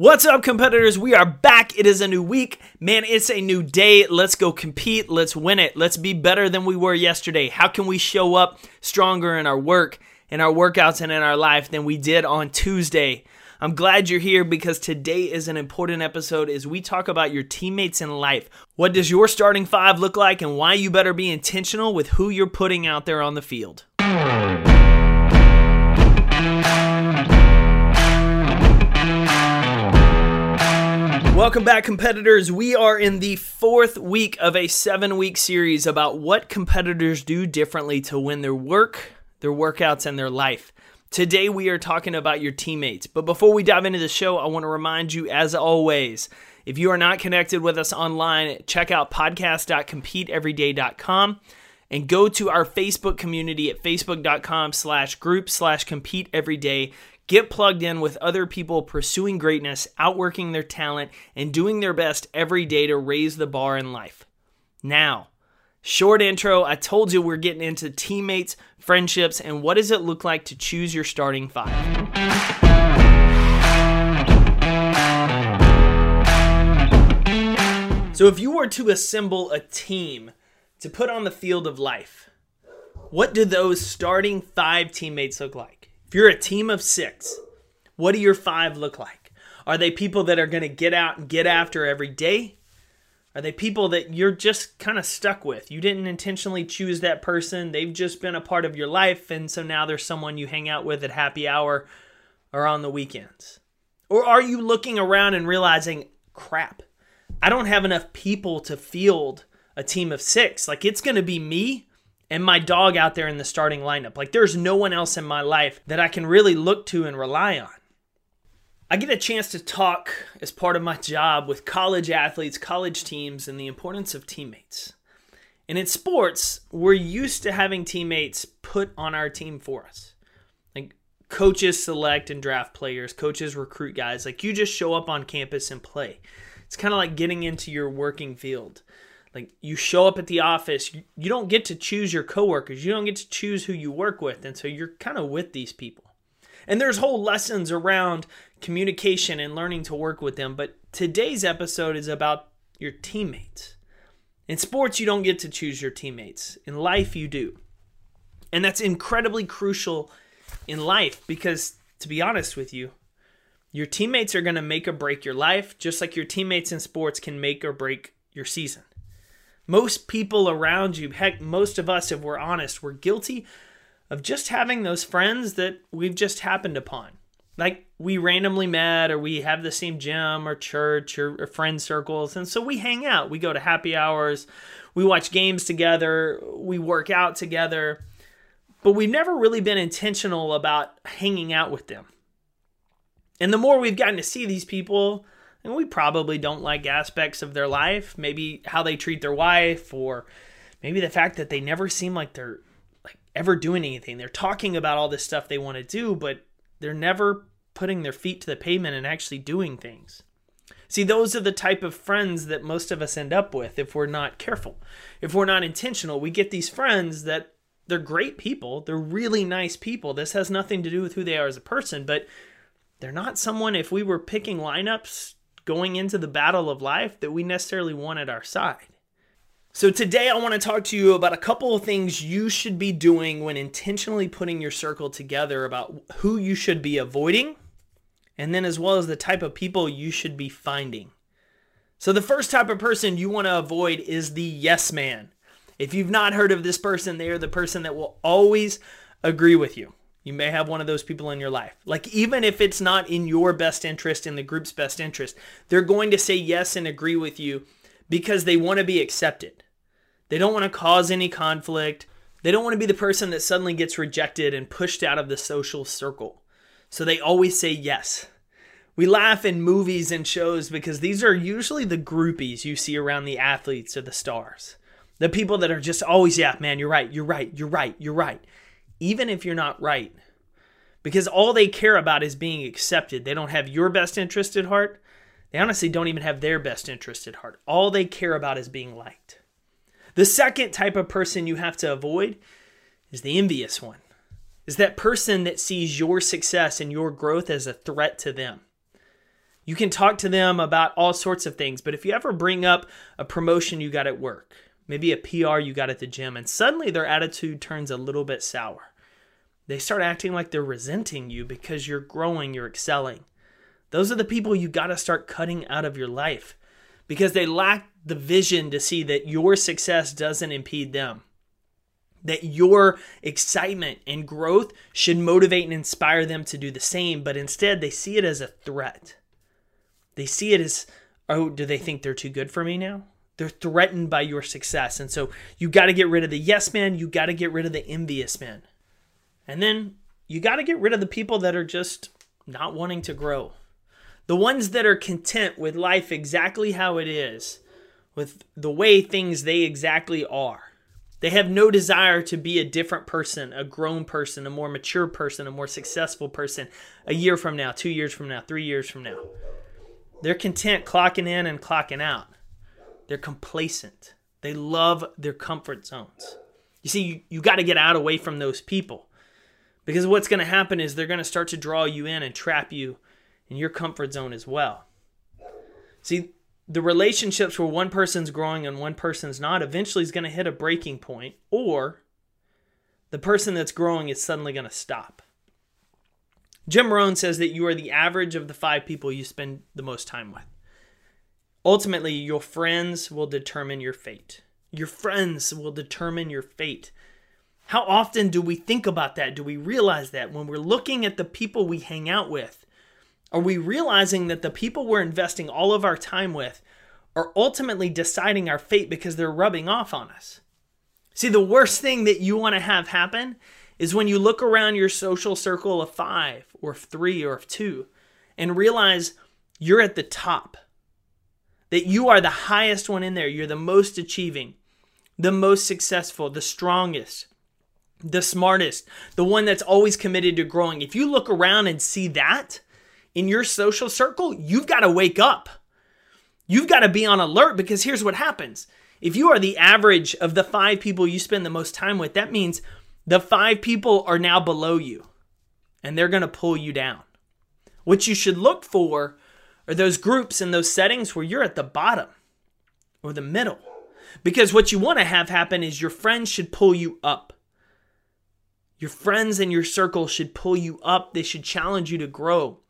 What's up, competitors? We are back. It is a new week. Man, it's a new day. Let's go compete. Let's win it. Let's be better than we were yesterday. How can we show up stronger in our work, in our workouts, and in our life than we did on Tuesday? I'm glad you're here because today is an important episode as we talk about your teammates in life. What does your starting five look like and why you better be intentional with who you're putting out there on the field? Welcome back, competitors. We are in the fourth week of a seven week series about what competitors do differently to win their work, their workouts, and their life. Today, we are talking about your teammates. But before we dive into the show, I want to remind you, as always, if you are not connected with us online, check out podcast.competeeveryday.com and go to our Facebook community at facebook.com slash group slash compete every day. Get plugged in with other people pursuing greatness, outworking their talent, and doing their best every day to raise the bar in life. Now, short intro. I told you we're getting into teammates, friendships, and what does it look like to choose your starting five. So, if you were to assemble a team to put on the field of life, what do those starting five teammates look like? If you're a team of six, what do your five look like? Are they people that are going to get out and get after every day? Are they people that you're just kind of stuck with? You didn't intentionally choose that person. They've just been a part of your life. And so now there's someone you hang out with at happy hour or on the weekends. Or are you looking around and realizing, crap, I don't have enough people to field a team of six? Like it's going to be me and my dog out there in the starting lineup. Like there's no one else in my life that I can really look to and rely on. I get a chance to talk as part of my job with college athletes, college teams, and the importance of teammates. And in sports, we're used to having teammates put on our team for us. Like coaches select and draft players, coaches recruit guys. Like you just show up on campus and play. It's kind of like getting into your working field. Like you show up at the office, you, you don't get to choose your coworkers. You don't get to choose who you work with. And so you're kind of with these people. And there's whole lessons around communication and learning to work with them. But today's episode is about your teammates. In sports, you don't get to choose your teammates. In life, you do. And that's incredibly crucial in life because, to be honest with you, your teammates are going to make or break your life, just like your teammates in sports can make or break your season. Most people around you, heck, most of us, if we're honest, we're guilty of just having those friends that we've just happened upon. Like we randomly met, or we have the same gym or church or, or friend circles. And so we hang out. We go to happy hours, we watch games together, we work out together. But we've never really been intentional about hanging out with them. And the more we've gotten to see these people, and we probably don't like aspects of their life, maybe how they treat their wife or maybe the fact that they never seem like they're like ever doing anything. They're talking about all this stuff they want to do, but they're never putting their feet to the pavement and actually doing things. See, those are the type of friends that most of us end up with if we're not careful. If we're not intentional, we get these friends that they're great people, they're really nice people. This has nothing to do with who they are as a person, but they're not someone if we were picking lineups going into the battle of life that we necessarily want at our side. So, today I want to talk to you about a couple of things you should be doing when intentionally putting your circle together about who you should be avoiding, and then as well as the type of people you should be finding. So, the first type of person you want to avoid is the yes man. If you've not heard of this person, they are the person that will always agree with you. You may have one of those people in your life. Like, even if it's not in your best interest, in the group's best interest, they're going to say yes and agree with you because they want to be accepted. They don't want to cause any conflict. They don't want to be the person that suddenly gets rejected and pushed out of the social circle. So they always say yes. We laugh in movies and shows because these are usually the groupies you see around the athletes or the stars. The people that are just always, yeah, man, you're right, you're right, you're right, you're right even if you're not right. Because all they care about is being accepted. They don't have your best interest at heart. They honestly don't even have their best interest at heart. All they care about is being liked. The second type of person you have to avoid is the envious one. Is that person that sees your success and your growth as a threat to them. You can talk to them about all sorts of things, but if you ever bring up a promotion you got at work, maybe a PR you got at the gym, and suddenly their attitude turns a little bit sour, they start acting like they're resenting you because you're growing, you're excelling. Those are the people you got to start cutting out of your life because they lack the vision to see that your success doesn't impede them. That your excitement and growth should motivate and inspire them to do the same, but instead they see it as a threat. They see it as, oh, do they think they're too good for me now? They're threatened by your success. And so you got to get rid of the yes man, you got to get rid of the envious man. And then you got to get rid of the people that are just not wanting to grow. The ones that are content with life exactly how it is, with the way things they exactly are. They have no desire to be a different person, a grown person, a more mature person, a more successful person a year from now, two years from now, three years from now. They're content clocking in and clocking out. They're complacent. They love their comfort zones. You see, you, you got to get out away from those people. Because what's going to happen is they're going to start to draw you in and trap you in your comfort zone as well. See, the relationships where one person's growing and one person's not eventually is going to hit a breaking point, or the person that's growing is suddenly going to stop. Jim Rohn says that you are the average of the five people you spend the most time with. Ultimately, your friends will determine your fate. Your friends will determine your fate. How often do we think about that? Do we realize that when we're looking at the people we hang out with? Are we realizing that the people we're investing all of our time with are ultimately deciding our fate because they're rubbing off on us? See, the worst thing that you want to have happen is when you look around your social circle of five or three or two and realize you're at the top, that you are the highest one in there, you're the most achieving, the most successful, the strongest, the smartest, the one that's always committed to growing. If you look around and see that in your social circle, you've got to wake up. You've got to be on alert because here's what happens. If you are the average of the five people you spend the most time with, that means the five people are now below you and they're going to pull you down. What you should look for are those groups and those settings where you're at the bottom or the middle. Because what you want to have happen is your friends should pull you up. Your friends and your circle should pull you up, they should challenge you to grow.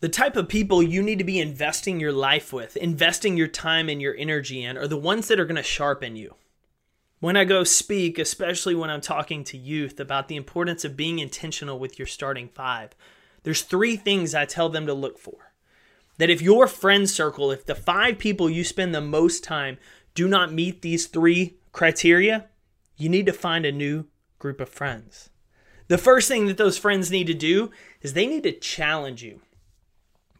The type of people you need to be investing your life with, investing your time and your energy in, are the ones that are going to sharpen you. When I go speak, especially when I'm talking to youth about the importance of being intentional with your starting five, there's three things I tell them to look for. That if your friend circle, if the five people you spend the most time do not meet these three criteria, you need to find a new group of friends. The first thing that those friends need to do is they need to challenge you.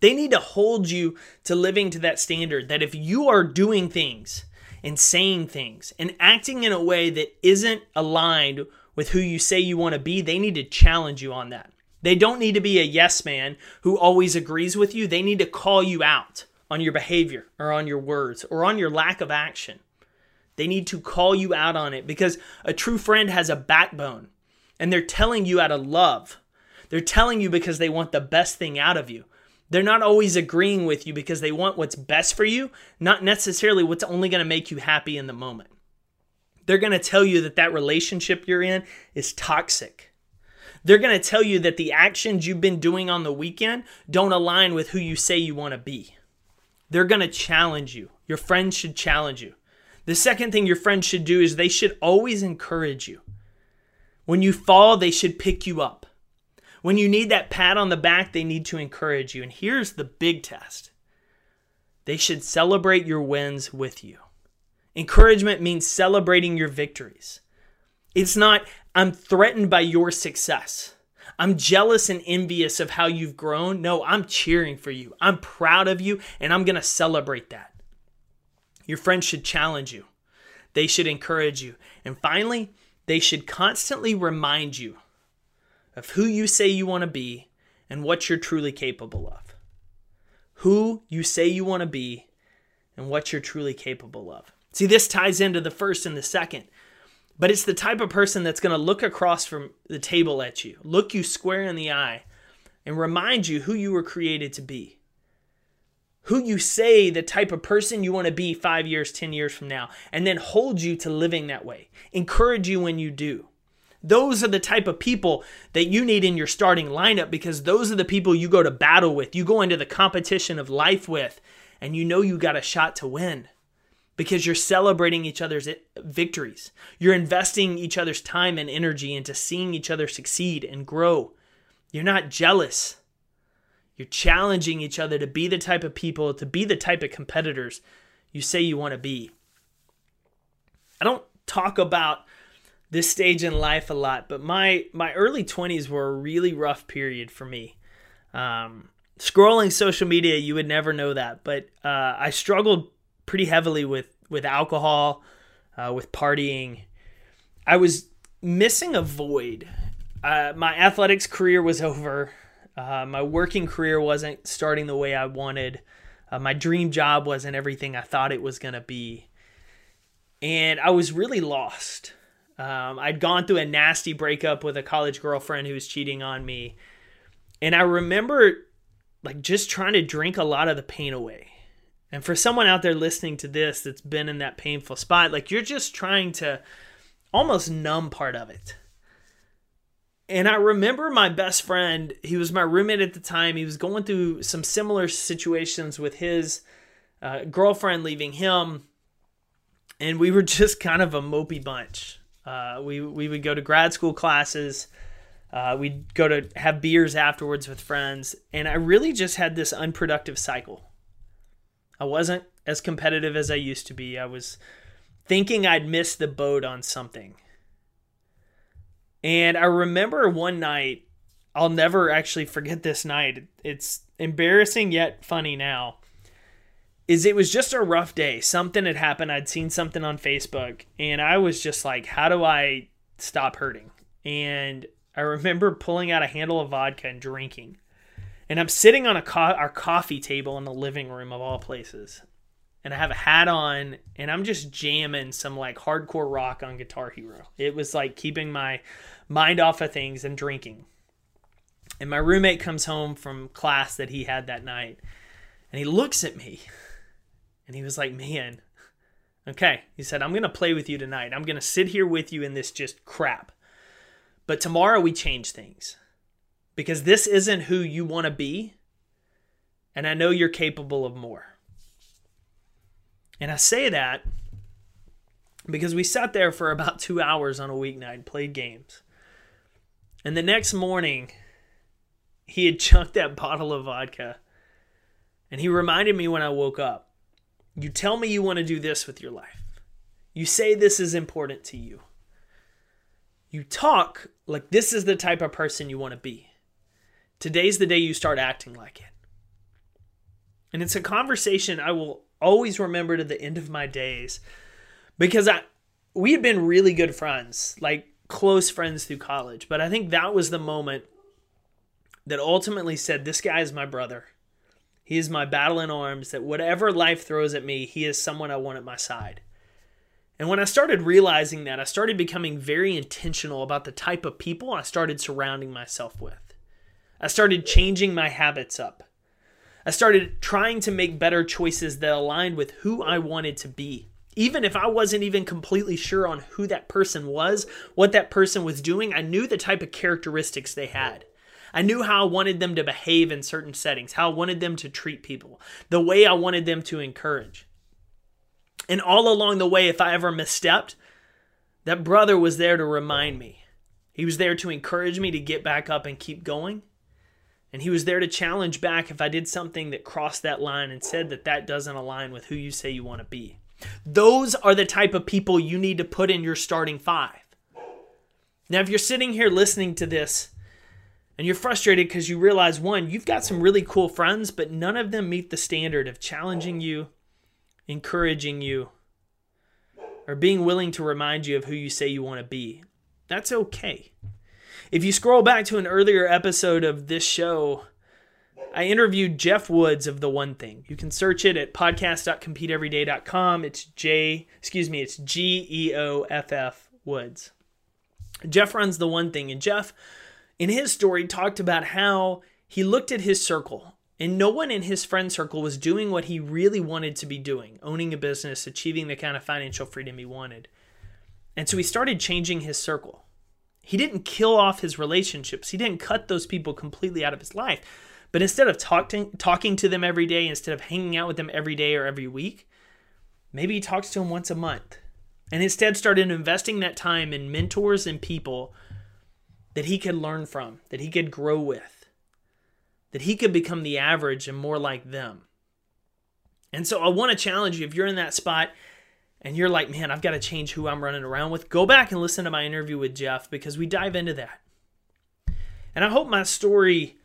They need to hold you to living to that standard that if you are doing things and saying things and acting in a way that isn't aligned with who you say you want to be, they need to challenge you on that. They don't need to be a yes man who always agrees with you. They need to call you out on your behavior or on your words or on your lack of action. They need to call you out on it because a true friend has a backbone and they're telling you out of love. They're telling you because they want the best thing out of you. They're not always agreeing with you because they want what's best for you, not necessarily what's only going to make you happy in the moment. They're going to tell you that that relationship you're in is toxic. They're going to tell you that the actions you've been doing on the weekend don't align with who you say you want to be. They're going to challenge you. Your friends should challenge you. The second thing your friends should do is they should always encourage you. When you fall, they should pick you up. When you need that pat on the back, they need to encourage you. And here's the big test they should celebrate your wins with you. Encouragement means celebrating your victories. It's not, I'm threatened by your success. I'm jealous and envious of how you've grown. No, I'm cheering for you. I'm proud of you, and I'm going to celebrate that. Your friends should challenge you, they should encourage you. And finally, they should constantly remind you of who you say you want to be and what you're truly capable of. Who you say you want to be and what you're truly capable of. See, this ties into the first and the second, but it's the type of person that's going to look across from the table at you, look you square in the eye, and remind you who you were created to be. Who you say the type of person you want to be 5 years, 10 years from now and then hold you to living that way. Encourage you when you do. Those are the type of people that you need in your starting lineup because those are the people you go to battle with. You go into the competition of life with and you know you got a shot to win because you're celebrating each other's victories. You're investing each other's time and energy into seeing each other succeed and grow. You're not jealous. You're challenging each other to be the type of people, to be the type of competitors you say you want to be. I don't talk about this stage in life a lot, but my my early 20s were a really rough period for me. Um, scrolling social media, you would never know that, but uh, I struggled pretty heavily with with alcohol, uh, with partying. I was missing a void. Uh, my athletics career was over. Uh, my working career wasn't starting the way I wanted. Uh, my dream job wasn't everything I thought it was going to be. And I was really lost. Um, I'd gone through a nasty breakup with a college girlfriend who was cheating on me. And I remember like just trying to drink a lot of the pain away. And for someone out there listening to this that's been in that painful spot, like you're just trying to almost numb part of it. And I remember my best friend, he was my roommate at the time. He was going through some similar situations with his uh, girlfriend leaving him. And we were just kind of a mopey bunch. Uh, we, we would go to grad school classes. Uh, we'd go to have beers afterwards with friends. And I really just had this unproductive cycle I wasn't as competitive as I used to be. I was thinking I'd missed the boat on something. And I remember one night, I'll never actually forget this night. It's embarrassing yet funny now. Is it was just a rough day. Something had happened. I'd seen something on Facebook and I was just like, how do I stop hurting? And I remember pulling out a handle of vodka and drinking and I'm sitting on a co- our coffee table in the living room of all places, and I have a hat on, and I'm just jamming some like hardcore rock on Guitar Hero. It was like keeping my mind off of things and drinking. And my roommate comes home from class that he had that night, and he looks at me, and he was like, "Man." Okay, he said, I'm going to play with you tonight. I'm going to sit here with you in this just crap. But tomorrow we change things because this isn't who you want to be. And I know you're capable of more. And I say that because we sat there for about two hours on a weeknight played games. And the next morning, he had chucked that bottle of vodka. And he reminded me when I woke up you tell me you want to do this with your life. You say this is important to you. You talk like this is the type of person you want to be. Today's the day you start acting like it. And it's a conversation I will always remember to the end of my days because I we had been really good friends, like close friends through college, but I think that was the moment that ultimately said this guy is my brother. He is my battle in arms that whatever life throws at me, he is someone I want at my side. And when I started realizing that, I started becoming very intentional about the type of people I started surrounding myself with. I started changing my habits up. I started trying to make better choices that aligned with who I wanted to be. Even if I wasn't even completely sure on who that person was, what that person was doing, I knew the type of characteristics they had. I knew how I wanted them to behave in certain settings, how I wanted them to treat people, the way I wanted them to encourage. And all along the way, if I ever misstepped, that brother was there to remind me. He was there to encourage me to get back up and keep going. And he was there to challenge back if I did something that crossed that line and said that that doesn't align with who you say you want to be. Those are the type of people you need to put in your starting five. Now, if you're sitting here listening to this and you're frustrated because you realize one, you've got some really cool friends, but none of them meet the standard of challenging you, encouraging you, or being willing to remind you of who you say you want to be. That's okay. If you scroll back to an earlier episode of this show, I interviewed Geoff Woods of The One Thing. You can search it at podcast.competeeveryday.com. It's J, excuse me, it's G E O F F Woods. Geoff runs The One Thing, and Geoff, in his story, talked about how he looked at his circle And no one in his friend circle was doing what he really wanted to be doing owning a business, achieving the kind of financial freedom he wanted. And so he started changing his circle. He didn't kill off his relationships, he didn't cut those people completely out of his life. But instead of talking, talking to them every day, instead of hanging out with them every day or every week, maybe he talks to them once a month. And instead started investing that time in mentors and people that he could learn from, that he could grow with, that he could become the average and more like them. And so I want to challenge you if you're in that spot and you're like, man, I've got to change who I'm running around with, go back and listen to my interview with Geoff because we dive into that. And I hope my story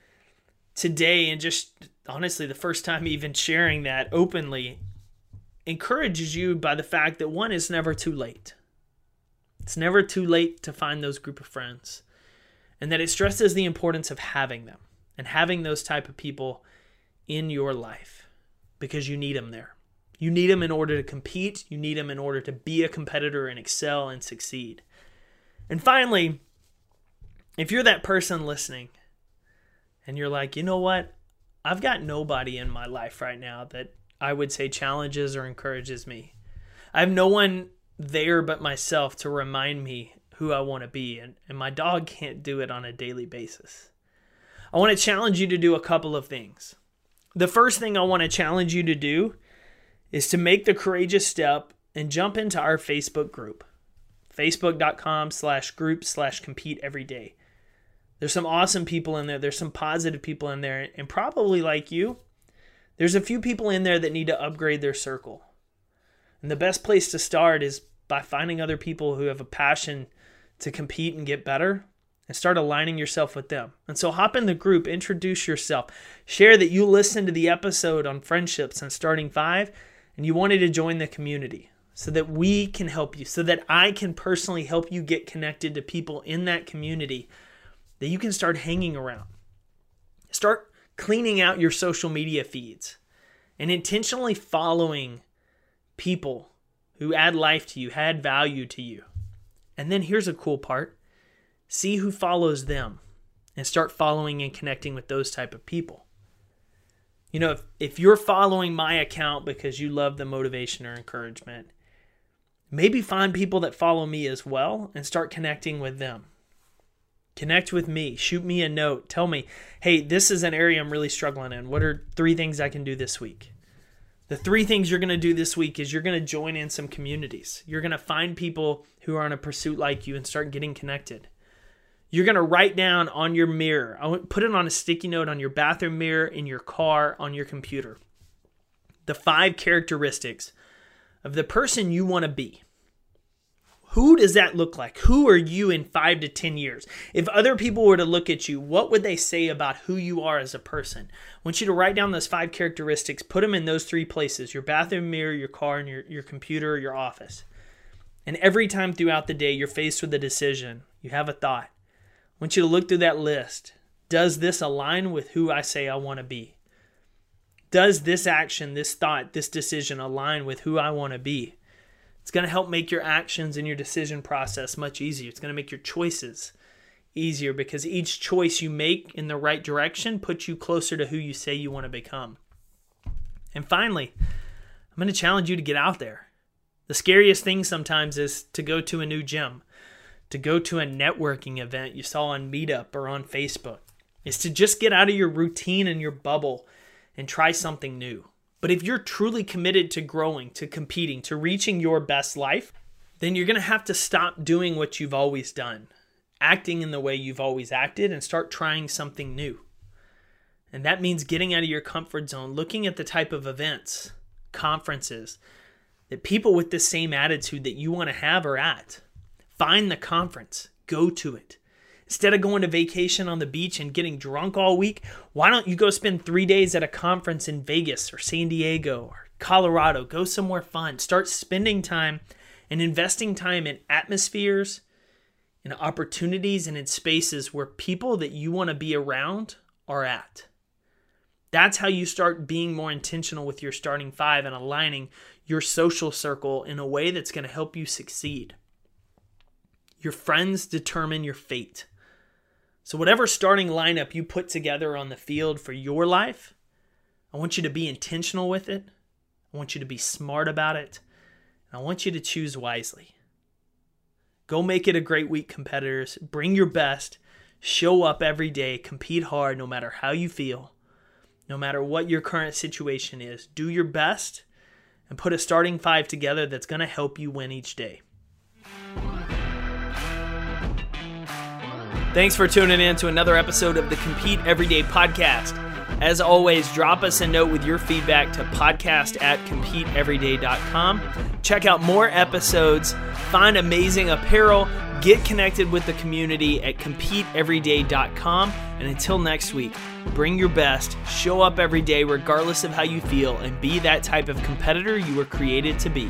today, and just honestly, the first time even sharing that openly, encourages you by the fact that one, is never too late. It's never too late to find those group of friends and that it stresses the importance of having them and having those type of people in your life because you need them there. You need them in order to compete, you need them in order to be a competitor and excel and succeed. And finally, if you're that person listening and you're like, "You know what? I've got nobody in my life right now that I would say challenges or encourages me. I have no one there but myself to remind me who I want to be, and, and my dog can't do it on a daily basis. I want to challenge you to do a couple of things. The first thing I want to challenge you to do is to make the courageous step and jump into our Facebook group, facebook.com slash group slash compete every day. There's some awesome people in there. There's some positive people in there. And probably like you, there's a few people in there that need to upgrade their circle. And the best place to start is by finding other people who have a passion to compete and get better and start aligning yourself with them. And so hop in the group, introduce yourself, share that you listened to the episode on friendships and starting five, and you wanted to join the community so that we can help you, so that I can personally help you get connected to people in that community that you can start hanging around. Start cleaning out your social media feeds and intentionally following people who add life to you, add value to you. And then here's a cool part see who follows them and start following and connecting with those type of people. You know, if, if you're following my account because you love the motivation or encouragement, maybe find people that follow me as well and start connecting with them. Connect with me, shoot me a note, tell me, hey, this is an area I'm really struggling in. What are three things I can do this week? The three things you're going to do this week is you're going to join in some communities. You're going to find people who are on a pursuit like you and start getting connected. You're going to write down on your mirror, I put it on a sticky note on your bathroom mirror, in your car, on your computer. The five characteristics of the person you want to be. Who does that look like? Who are you in five to 10 years? If other people were to look at you, what would they say about who you are as a person? I want you to write down those five characteristics, put them in those three places your bathroom mirror, your car, and your, your computer your office. And every time throughout the day you're faced with a decision, you have a thought. I want you to look through that list. Does this align with who I say I want to be? Does this action, this thought, this decision align with who I want to be? It's going to help make your actions and your decision process much easier. It's going to make your choices easier because each choice you make in the right direction puts you closer to who you say you want to become. And finally, I'm going to challenge you to get out there. The scariest thing sometimes is to go to a new gym, to go to a networking event you saw on Meetup or on Facebook, is to just get out of your routine and your bubble and try something new. But if you're truly committed to growing, to competing, to reaching your best life, then you're going to have to stop doing what you've always done, acting in the way you've always acted, and start trying something new. And that means getting out of your comfort zone, looking at the type of events, conferences that people with the same attitude that you want to have are at. Find the conference, go to it. Instead of going to vacation on the beach and getting drunk all week, why don't you go spend three days at a conference in Vegas or San Diego or Colorado? Go somewhere fun. Start spending time and investing time in atmospheres, in opportunities, and in spaces where people that you want to be around are at. That's how you start being more intentional with your starting five and aligning your social circle in a way that's going to help you succeed. Your friends determine your fate. So, whatever starting lineup you put together on the field for your life, I want you to be intentional with it. I want you to be smart about it. And I want you to choose wisely. Go make it a great week, competitors. Bring your best. Show up every day. Compete hard no matter how you feel, no matter what your current situation is. Do your best and put a starting five together that's going to help you win each day. Thanks for tuning in to another episode of the Compete Everyday podcast. As always, drop us a note with your feedback to podcast at competeeveryday.com. Check out more episodes, find amazing apparel, get connected with the community at competeeveryday.com. And until next week, bring your best, show up every day regardless of how you feel, and be that type of competitor you were created to be.